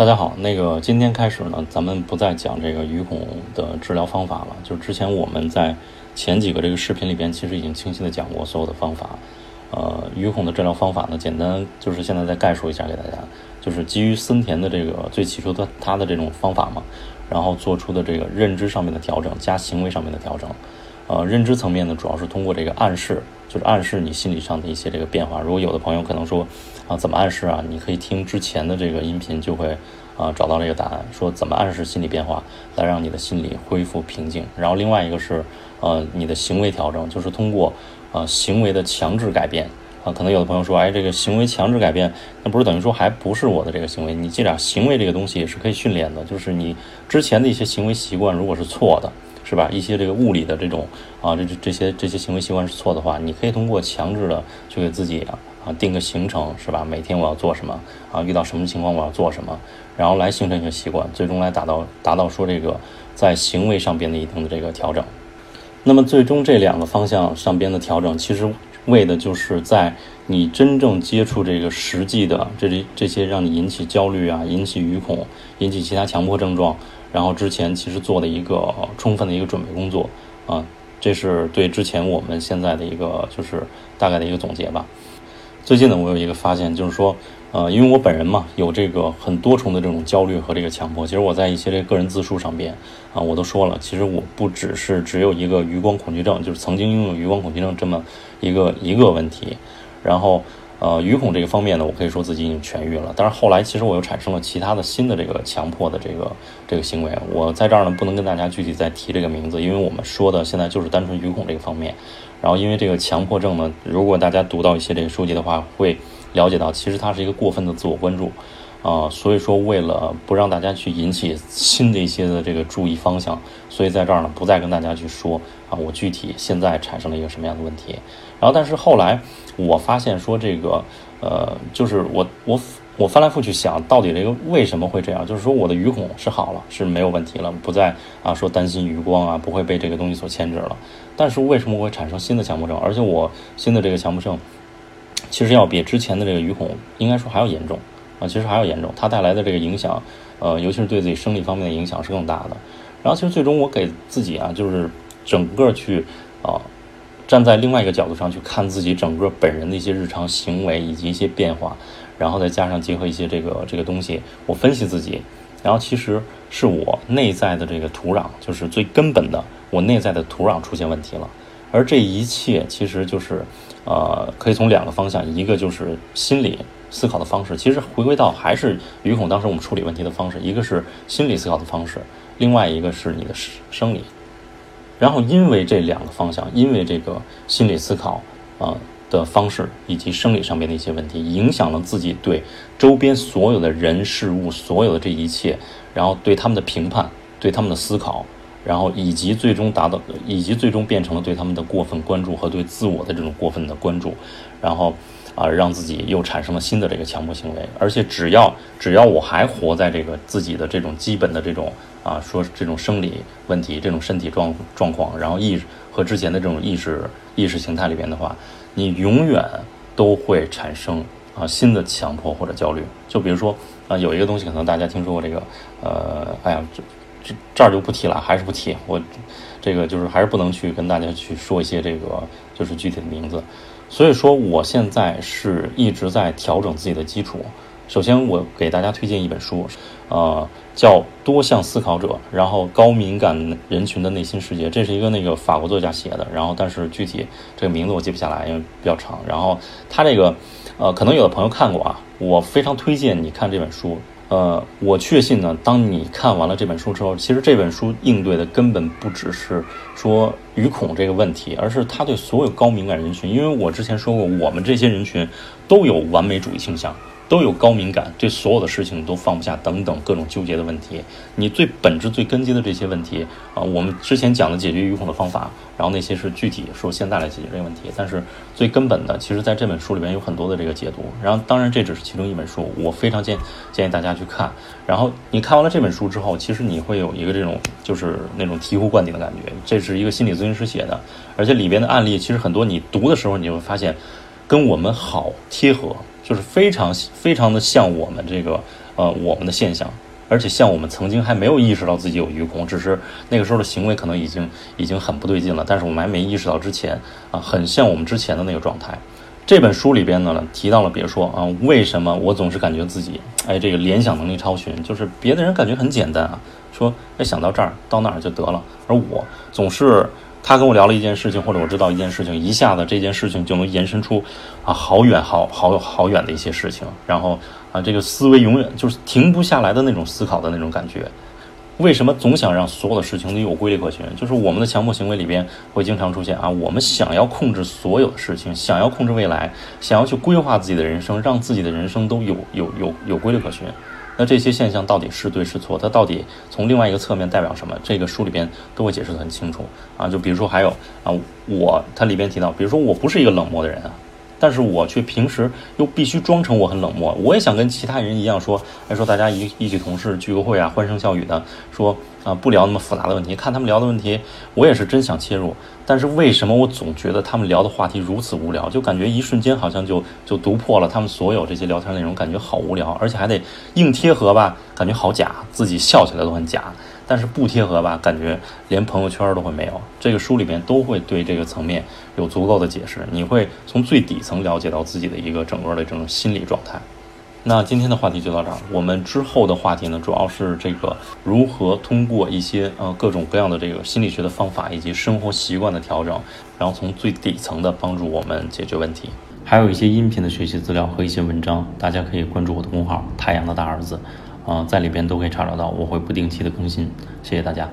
大家好，那个今天开始呢，咱们不再讲这个鱼孔的治疗方法了。就是之前我们在前几个这个视频里边，其实已经清晰的讲过所有的方法。呃，鱼孔的治疗方法呢，简单就是现在再概述一下给大家，就是基于森田的这个最起初的他的这种方法嘛，然后做出的这个认知上面的调整加行为上面的调整。呃，认知层面呢，主要是通过这个暗示，就是暗示你心理上的一些这个变化。如果有的朋友可能说，啊，怎么暗示啊？你可以听之前的这个音频，就会啊找到这个答案，说怎么暗示心理变化，来让你的心理恢复平静。然后另外一个是，呃，你的行为调整，就是通过呃行为的强制改变。啊，可能有的朋友说，哎，这个行为强制改变，那不是等于说还不是我的这个行为？你记着，行为这个东西也是可以训练的，就是你之前的一些行为习惯如果是错的。是吧？一些这个物理的这种啊，这这这些这些行为习惯是错的话，你可以通过强制的去给自己啊定个行程，是吧？每天我要做什么啊？遇到什么情况我要做什么？然后来形成一个习惯，最终来达到达到说这个在行为上边的一定的这个调整。那么最终这两个方向上边的调整，其实为的就是在你真正接触这个实际的这这这些让你引起焦虑啊、引起鱼恐、引起其他强迫症状。然后之前其实做的一个充分的一个准备工作啊，这是对之前我们现在的一个就是大概的一个总结吧。最近呢，我有一个发现，就是说，呃，因为我本人嘛，有这个很多重的这种焦虑和这个强迫。其实我在一些这个个人自述上边啊，我都说了，其实我不只是只有一个余光恐惧症，就是曾经拥有余光恐惧症这么一个一个问题，然后。呃，鱼恐这个方面呢，我可以说自己已经痊愈了。但是后来其实我又产生了其他的新的这个强迫的这个这个行为。我在这儿呢不能跟大家具体再提这个名字，因为我们说的现在就是单纯鱼恐这个方面。然后因为这个强迫症呢，如果大家读到一些这个书籍的话，会了解到其实它是一个过分的自我关注。啊，所以说为了不让大家去引起新的一些的这个注意方向，所以在这儿呢不再跟大家去说啊，我具体现在产生了一个什么样的问题。然后但是后来我发现说这个呃，就是我我我翻来覆去想到底这个为什么会这样，就是说我的余孔是好了，是没有问题了，不再啊说担心余光啊，不会被这个东西所牵制了。但是为什么会产生新的强迫症？而且我新的这个强迫症其实要比之前的这个余孔应该说还要严重。啊，其实还要严重，它带来的这个影响，呃，尤其是对自己生理方面的影响是更大的。然后，其实最终我给自己啊，就是整个去啊，站在另外一个角度上去看自己整个本人的一些日常行为以及一些变化，然后再加上结合一些这个这个东西，我分析自己，然后其实是我内在的这个土壤，就是最根本的，我内在的土壤出现问题了。而这一切其实就是，呃，可以从两个方向，一个就是心理。思考的方式其实回归到还是鱼孔当时我们处理问题的方式，一个是心理思考的方式，另外一个是你的生理。然后因为这两个方向，因为这个心理思考啊的方式以及生理上面的一些问题，影响了自己对周边所有的人事物所有的这一切，然后对他们的评判，对他们的思考，然后以及最终达到，以及最终变成了对他们的过分关注和对自我的这种过分的关注，然后。啊，让自己又产生了新的这个强迫行为，而且只要只要我还活在这个自己的这种基本的这种啊，说这种生理问题、这种身体状状况，然后意识和之前的这种意识意识形态里边的话，你永远都会产生啊新的强迫或者焦虑。就比如说啊，有一个东西可能大家听说过这个，呃，哎呀，这这这儿就不提了，还是不提。我这个就是还是不能去跟大家去说一些这个就是具体的名字。所以说，我现在是一直在调整自己的基础。首先，我给大家推荐一本书，呃，叫《多项思考者》，然后高敏感人群的内心世界，这是一个那个法国作家写的。然后，但是具体这个名字我记不下来，因为比较长。然后，他这个，呃，可能有的朋友看过啊，我非常推荐你看这本书。呃，我确信呢，当你看完了这本书之后，其实这本书应对的根本不只是说语恐这个问题，而是他对所有高敏感人群，因为我之前说过，我们这些人群都有完美主义倾向。都有高敏感，对所有的事情都放不下，等等各种纠结的问题。你最本质、最根基的这些问题啊，我们之前讲的解决语恐的方法，然后那些是具体说现在来解决这个问题。但是最根本的，其实在这本书里面有很多的这个解读。然后当然这只是其中一本书，我非常建建议大家去看。然后你看完了这本书之后，其实你会有一个这种就是那种醍醐灌顶的感觉。这是一个心理咨询师写的，而且里边的案例其实很多，你读的时候你就会发现跟我们好贴合。就是非常非常的像我们这个呃我们的现象，而且像我们曾经还没有意识到自己有愚公，只是那个时候的行为可能已经已经很不对劲了，但是我们还没意识到之前啊，很像我们之前的那个状态。这本书里边呢提到了，比如说啊，为什么我总是感觉自己哎这个联想能力超群，就是别的人感觉很简单啊，说哎想到这儿到那儿就得了，而我总是。他跟我聊了一件事情，或者我知道一件事情，一下子这件事情就能延伸出啊好远好好好远的一些事情，然后啊这个思维永远就是停不下来的那种思考的那种感觉。为什么总想让所有的事情都有规律可循？就是我们的强迫行为里边会经常出现啊，我们想要控制所有的事情，想要控制未来，想要去规划自己的人生，让自己的人生都有有有有规律可循。那这些现象到底是对是错？它到底从另外一个侧面代表什么？这个书里边都会解释得很清楚啊。就比如说还有啊，我它里边提到，比如说我不是一个冷漠的人啊。但是我却平时又必须装成我很冷漠，我也想跟其他人一样说，来说大家一一起同事聚个会啊，欢声笑语的说啊，不聊那么复杂的问题，看他们聊的问题，我也是真想切入。但是为什么我总觉得他们聊的话题如此无聊？就感觉一瞬间好像就就读破了他们所有这些聊天内容，感觉好无聊，而且还得硬贴合吧，感觉好假，自己笑起来都很假。但是不贴合吧，感觉连朋友圈都会没有。这个书里面都会对这个层面有足够的解释，你会从最底层了解到自己的一个整个的这种心理状态。那今天的话题就到这儿，我们之后的话题呢，主要是这个如何通过一些呃各种各样的这个心理学的方法以及生活习惯的调整，然后从最底层的帮助我们解决问题。还有一些音频的学习资料和一些文章，大家可以关注我的公号“太阳的大儿子”。啊，在里边都可以查找到，我会不定期的更新，谢谢大家。